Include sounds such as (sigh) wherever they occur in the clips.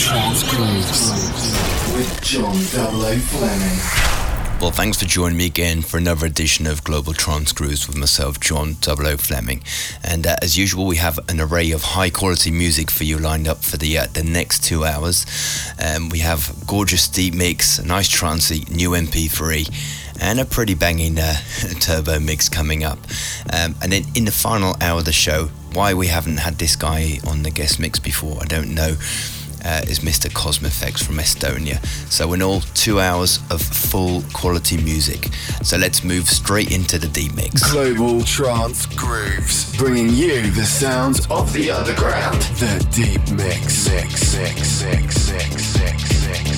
Trance Grooves with John 00 Fleming. Well, thanks for joining me again for another edition of Global Trance Grooves with myself, John 00 Fleming. And uh, as usual, we have an array of high quality music for you lined up for the uh, the next two hours. Um, we have gorgeous deep mix, a nice trancey new MP3, and a pretty banging uh, (laughs) turbo mix coming up. Um, and then in the final hour of the show, why we haven't had this guy on the guest mix before, I don't know. Uh, is Mr. Cosmifex from Estonia. So, in all, two hours of full quality music. So, let's move straight into the deep mix. Global Trance Grooves, bringing you the sounds of the underground. The deep mix. Six, six, six, six, six, six.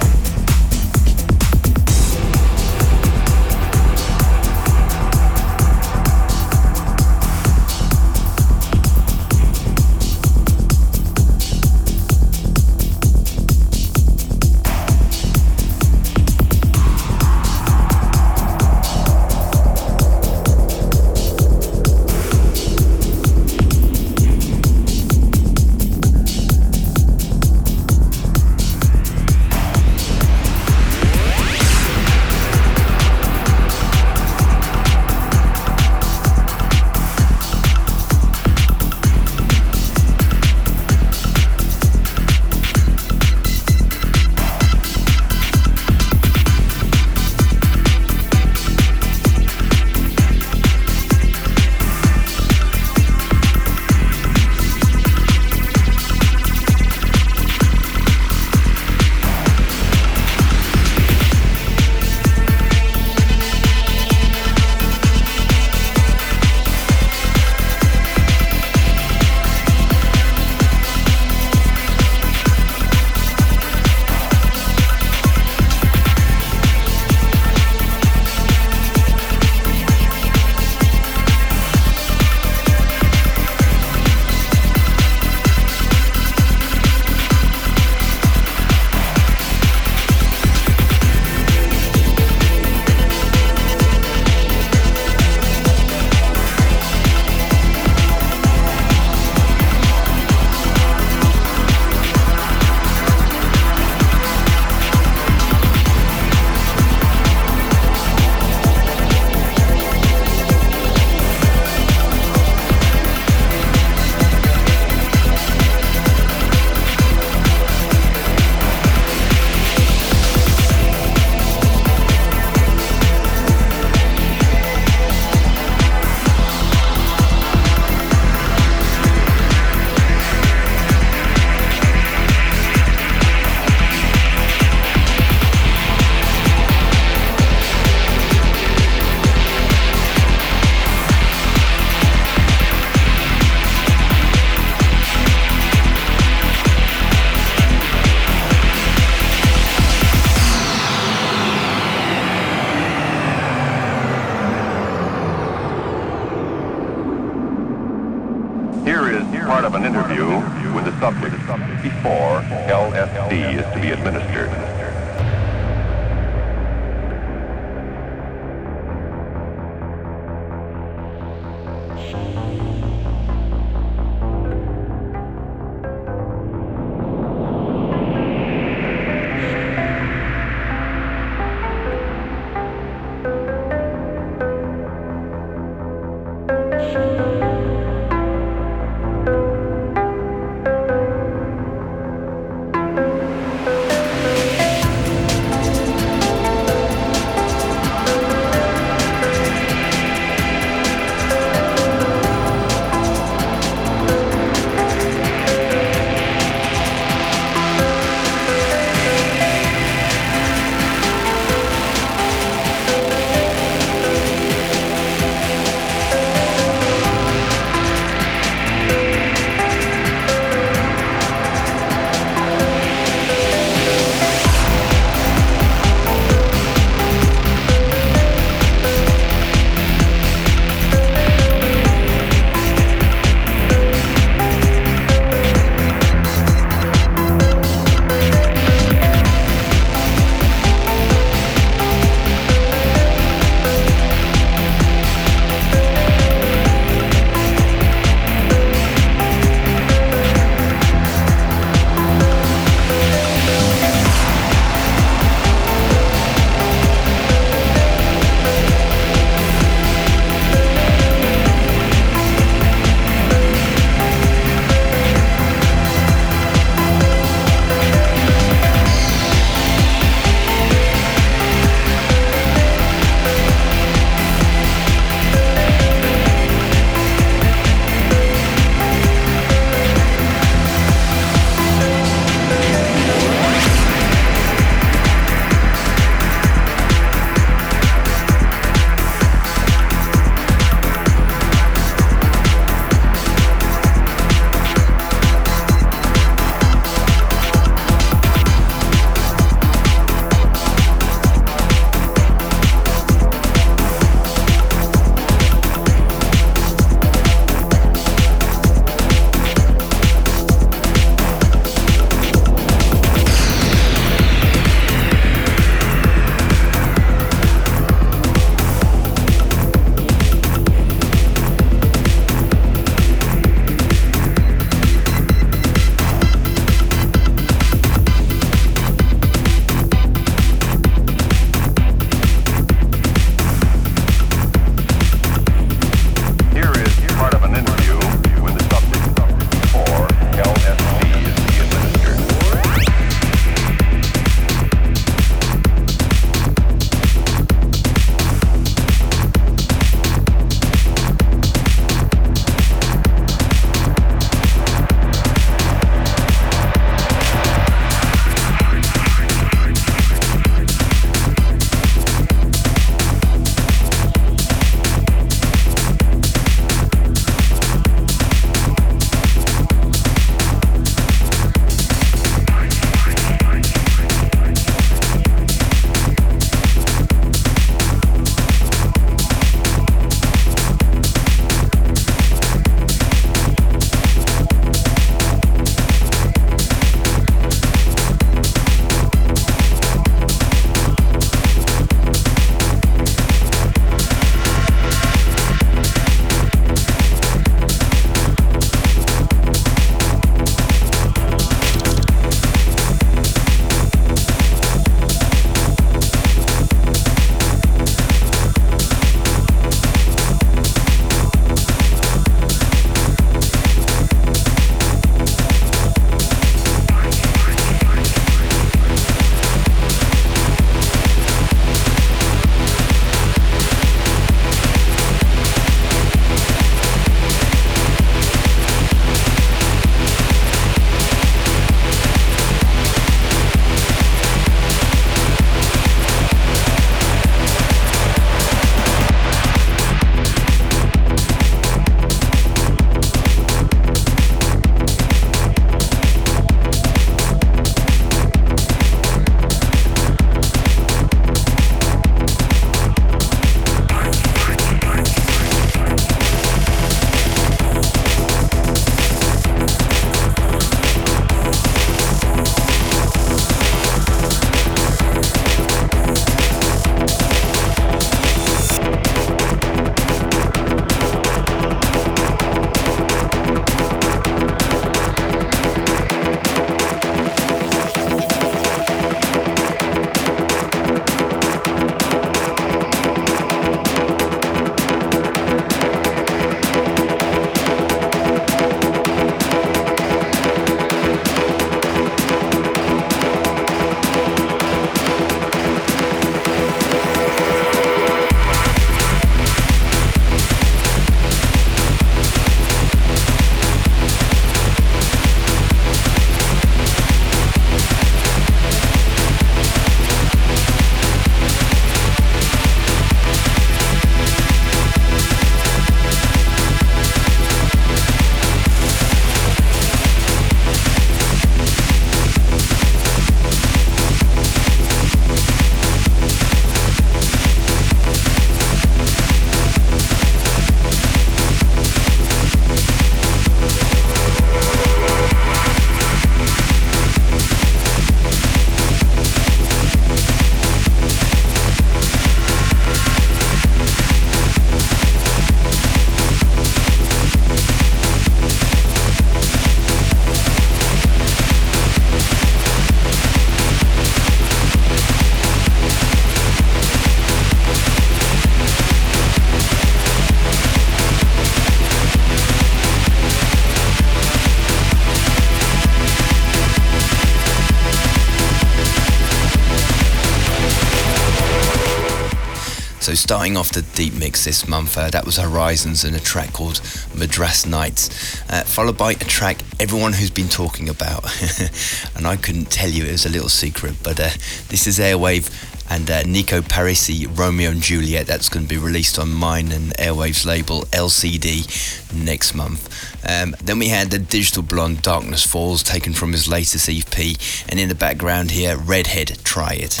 So starting off the deep mix this month, uh, that was Horizons and a track called Madras Nights, uh, followed by a track everyone who's been talking about, (laughs) and I couldn't tell you it was a little secret, but uh, this is Airwave and uh, Nico Parisi, Romeo and Juliet. That's going to be released on mine and Airwaves label LCD next month. Um, then we had the Digital Blonde Darkness Falls, taken from his latest EP, and in the background here, Redhead, Try It.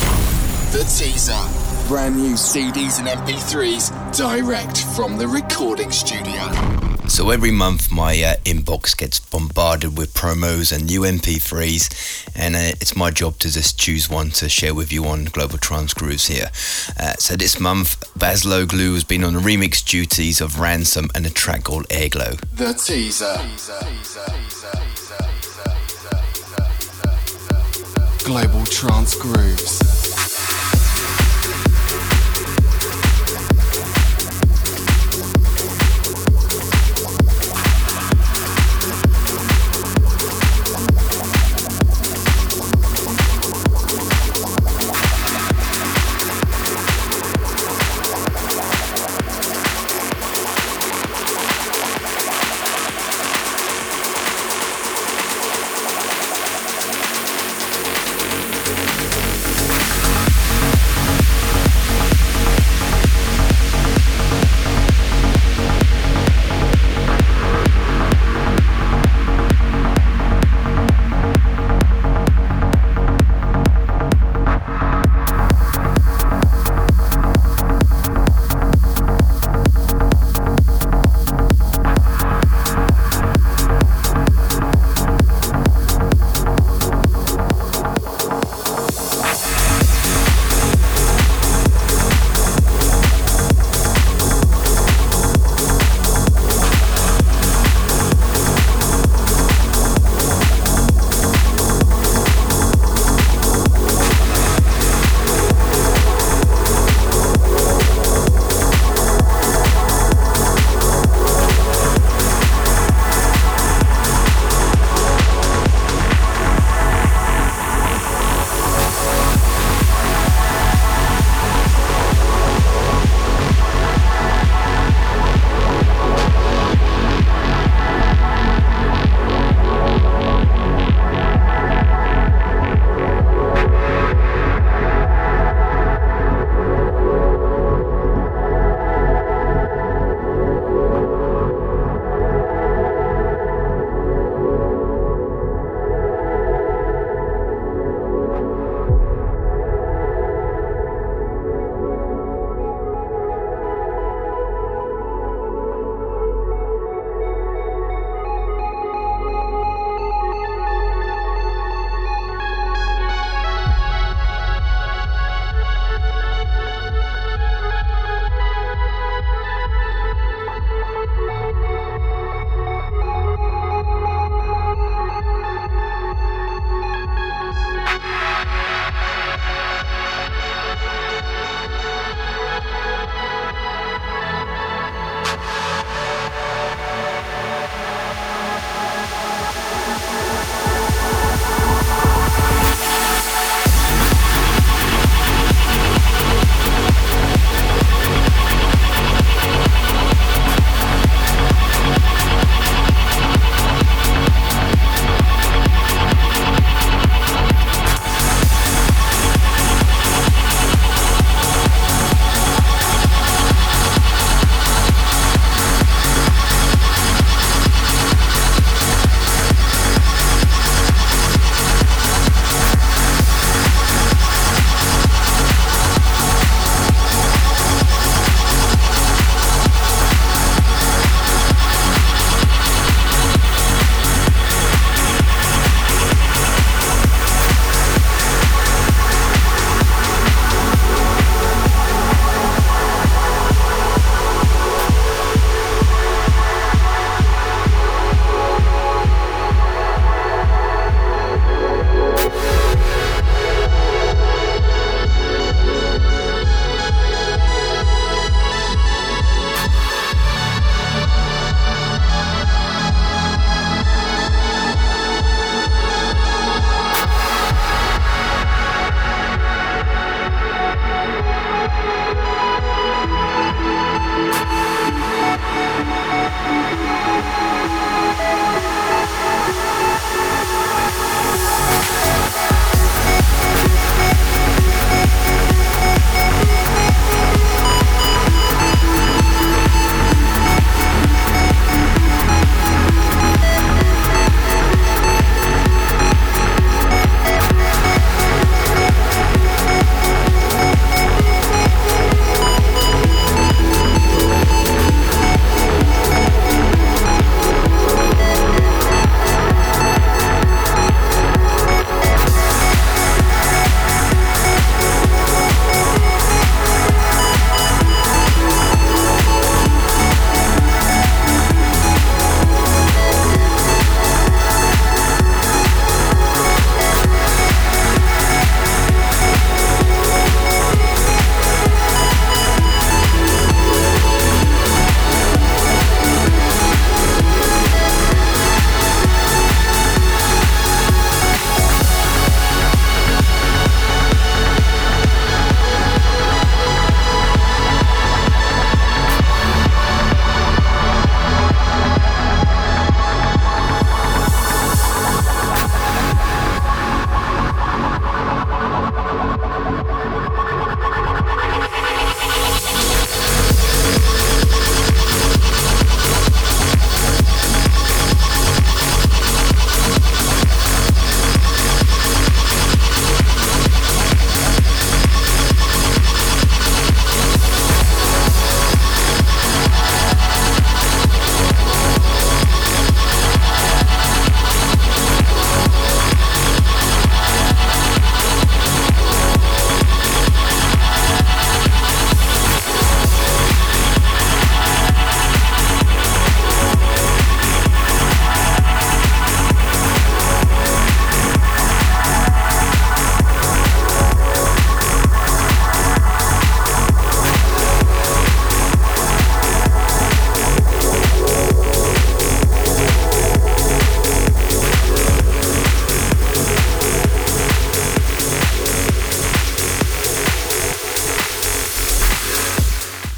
The teaser. Brand new CDs and MP3s direct from the recording studio. So every month my uh, inbox gets bombarded with promos and new MP3s, and uh, it's my job to just choose one to share with you on Global Trance Grooves here. Uh, so this month, Basil O'Glue has been on the remix duties of Ransom and a track called Airglow. The teaser. Global Trance Grooves.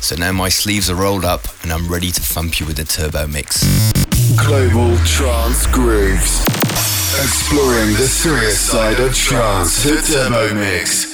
So now my sleeves are rolled up and I'm ready to thump you with the turbo mix. Global Trance Grooves. Exploring the serious side of trance, the Turbo Mix.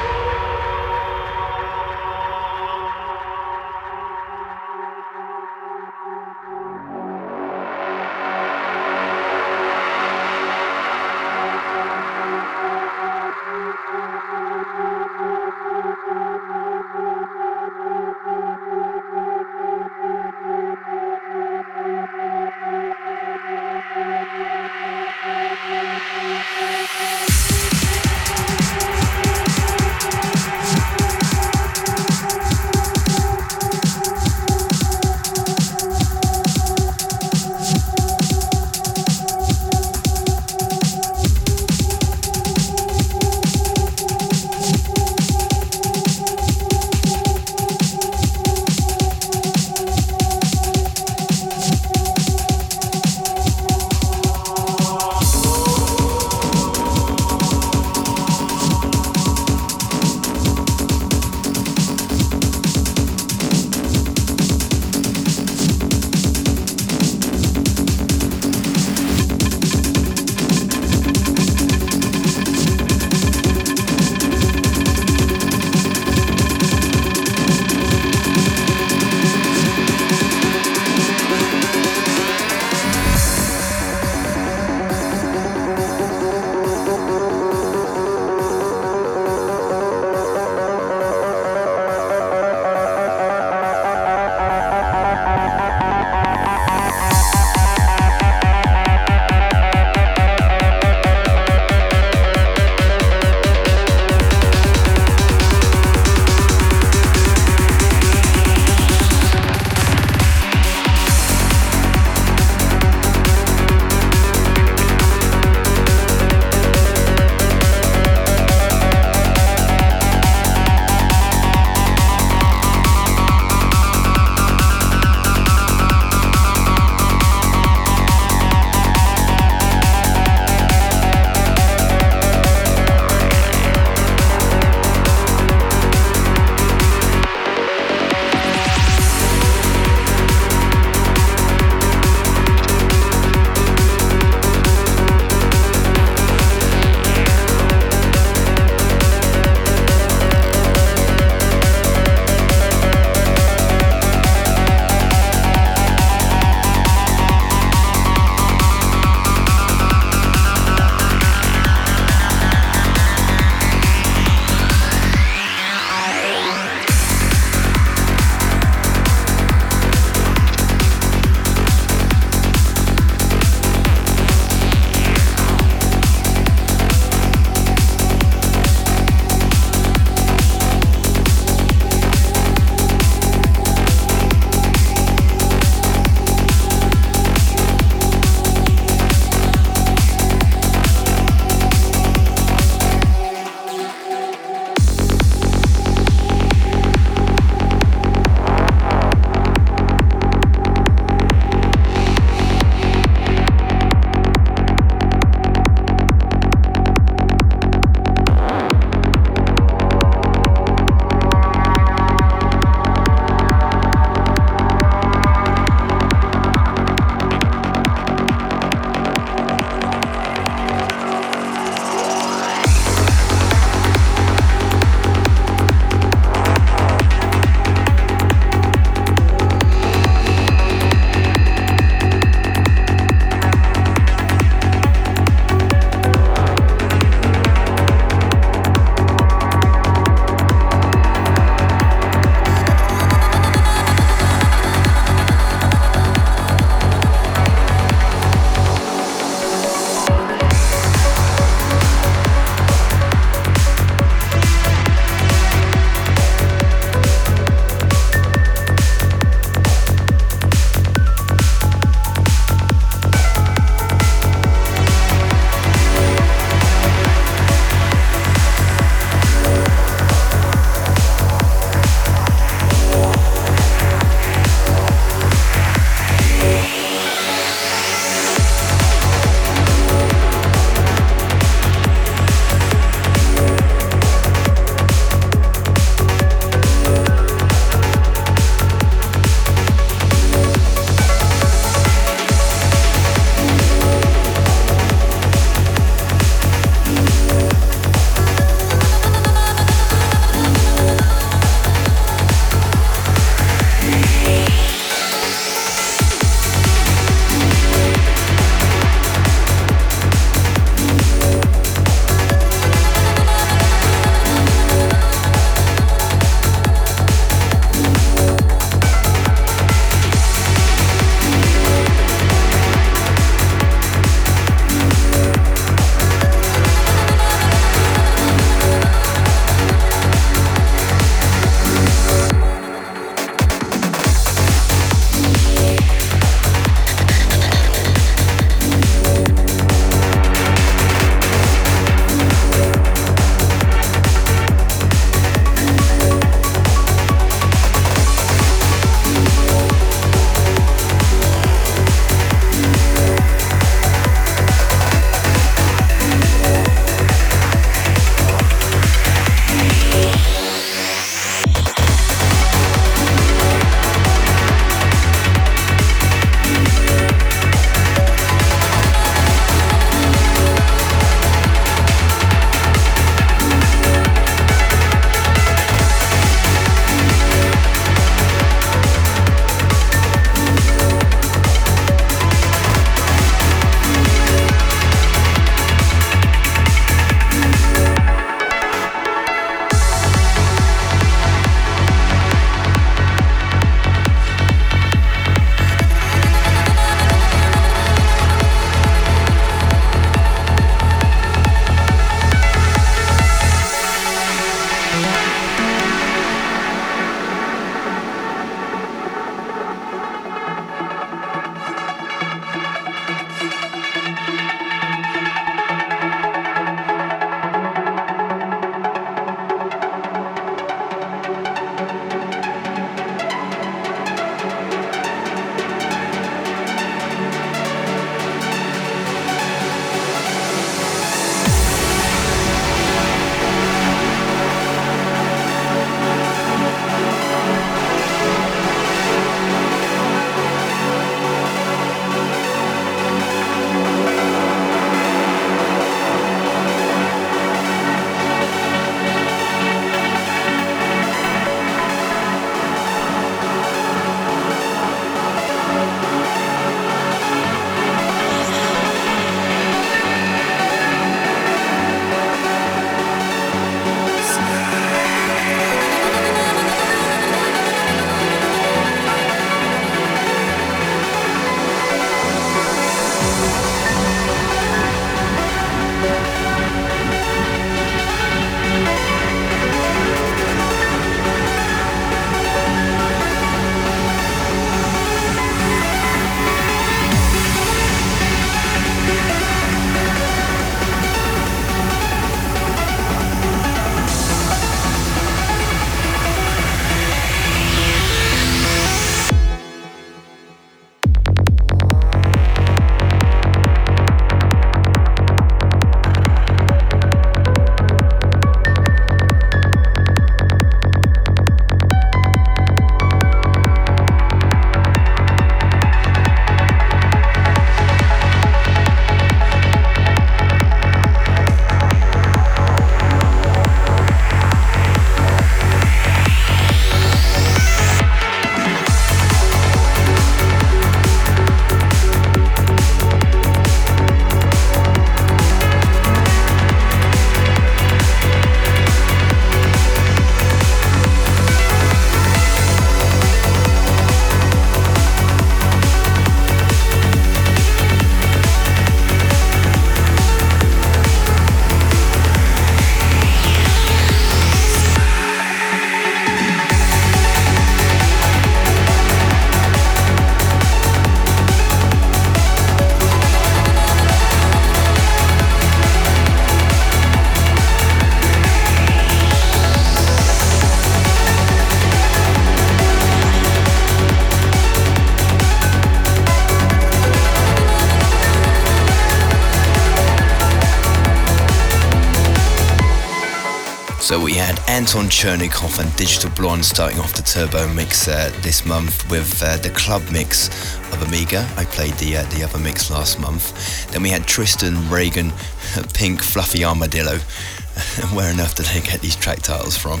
Anton Chernykov and Digital Blonde starting off the Turbo mix uh, this month with uh, the club mix of Amiga. I played the uh, the other mix last month. Then we had Tristan Reagan, (laughs) Pink Fluffy Armadillo. (laughs) Where on earth they get these track titles from?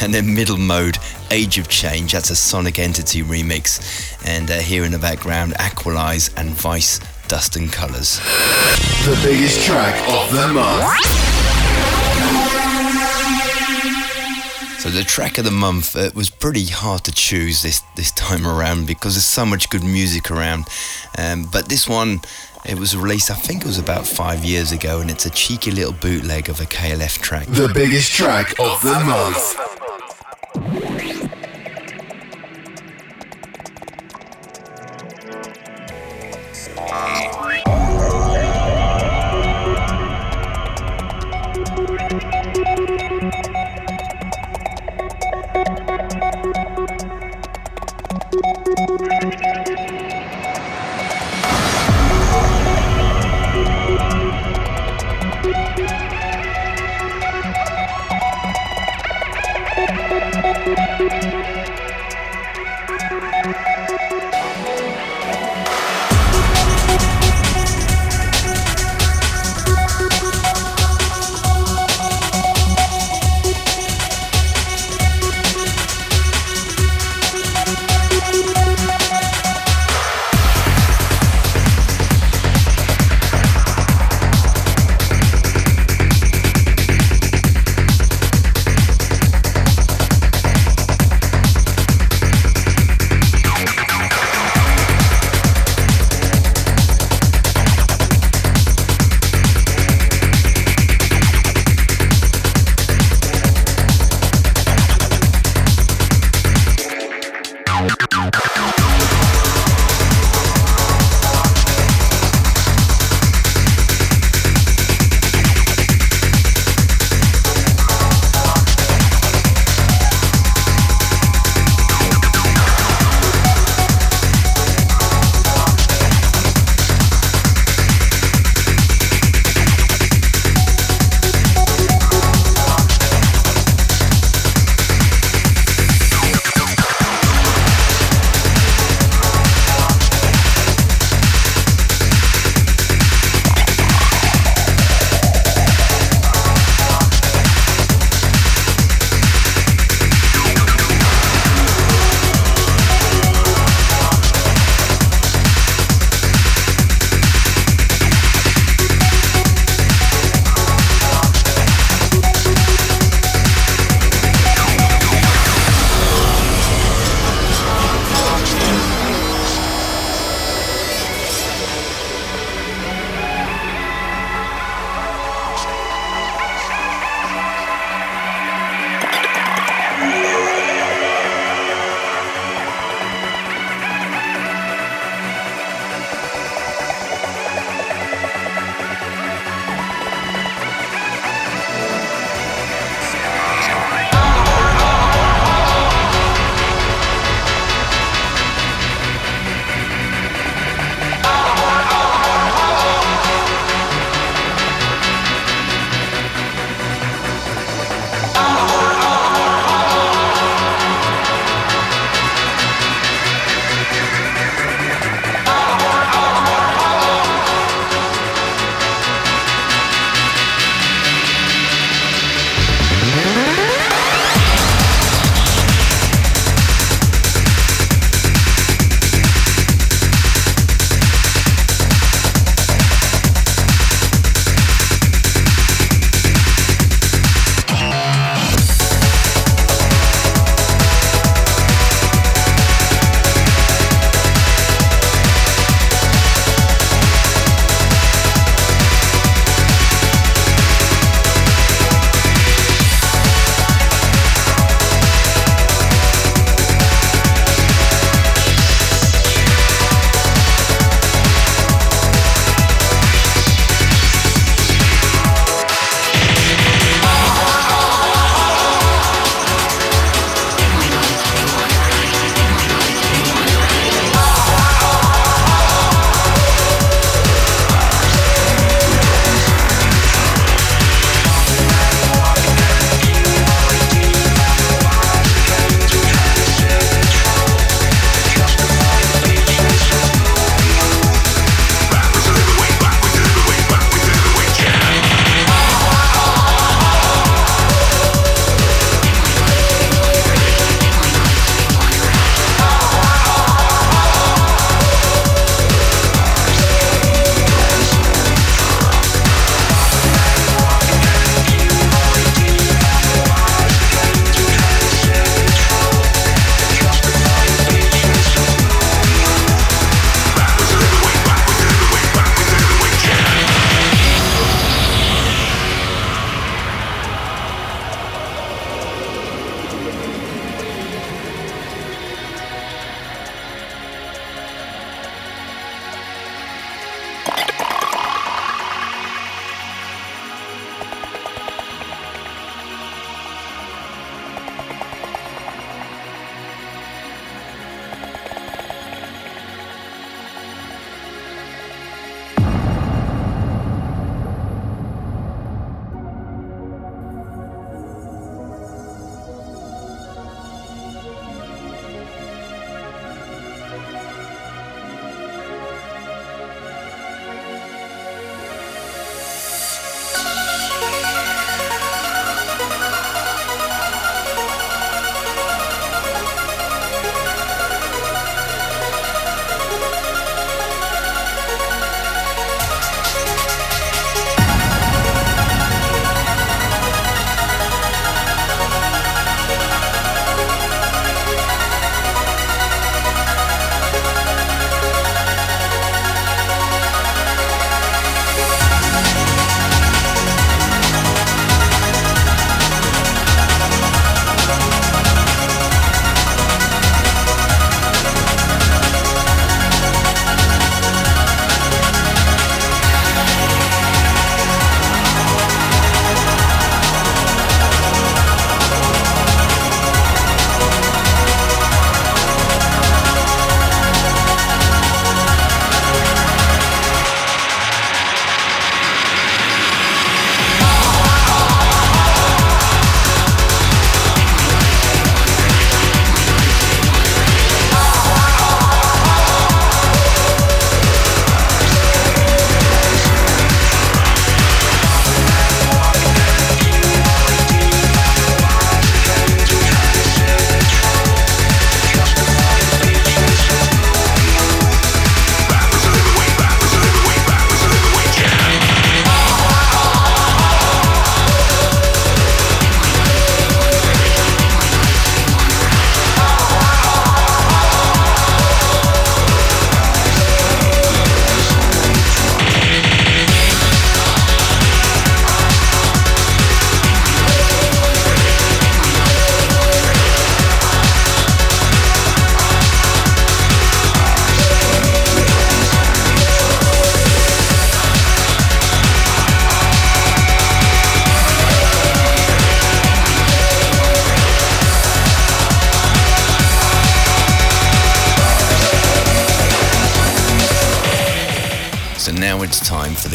And then Middle Mode, Age of Change. That's a Sonic Entity remix. And uh, here in the background, Aqualize and Vice Dust and Colors. The biggest track of the month. So the track of the month it was pretty hard to choose this this time around because there's so much good music around. Um, but this one, it was released I think it was about five years ago, and it's a cheeky little bootleg of a KLF track. The biggest track of the month.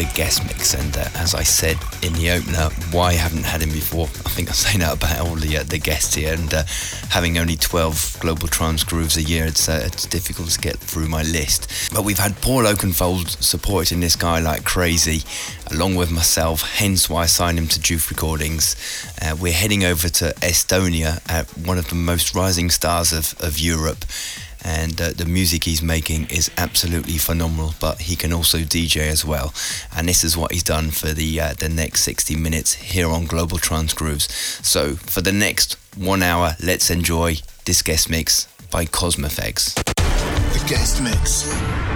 The guest mix, and uh, as I said in the opener, why I haven't had him before? I think I (laughs) say that about all the uh, the guests here, and uh, having only 12 global trance grooves a year, it's uh, it's difficult to get through my list. But we've had Paul Oakenfold supporting this guy like crazy, along with myself. Hence why I signed him to JOOF Recordings. Uh, we're heading over to Estonia, at one of the most rising stars of of Europe and uh, the music he's making is absolutely phenomenal. But he can also DJ as well, and this is what he's done for the uh, the next 60 minutes here on Global Trance Grooves. So for the next one hour, let's enjoy this guest mix by Cosmofex. The guest mix.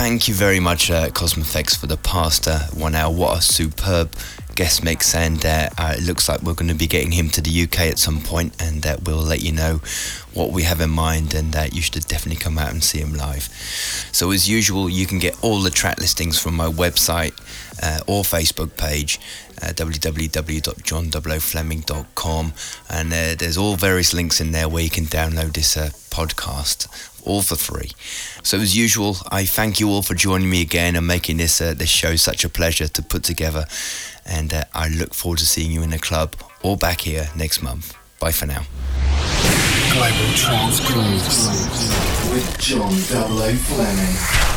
Thank you very much, uh, Cosmofex, for the past uh, one hour. What a superb guest mix, and uh, uh, it looks like we're going to be getting him to the UK at some point, and uh, we'll let you know what we have in mind, and uh, you should definitely come out and see him live. So as usual, you can get all the track listings from my website uh, or Facebook page, uh, www.john00fleming.com, and uh, there's all various links in there where you can download this uh, podcast all for free. So as usual, I thank you all for joining me again and making this uh, this show such a pleasure to put together. And uh, I look forward to seeing you in the club or back here next month. Bye for now. Global Grooves with John. Fleming.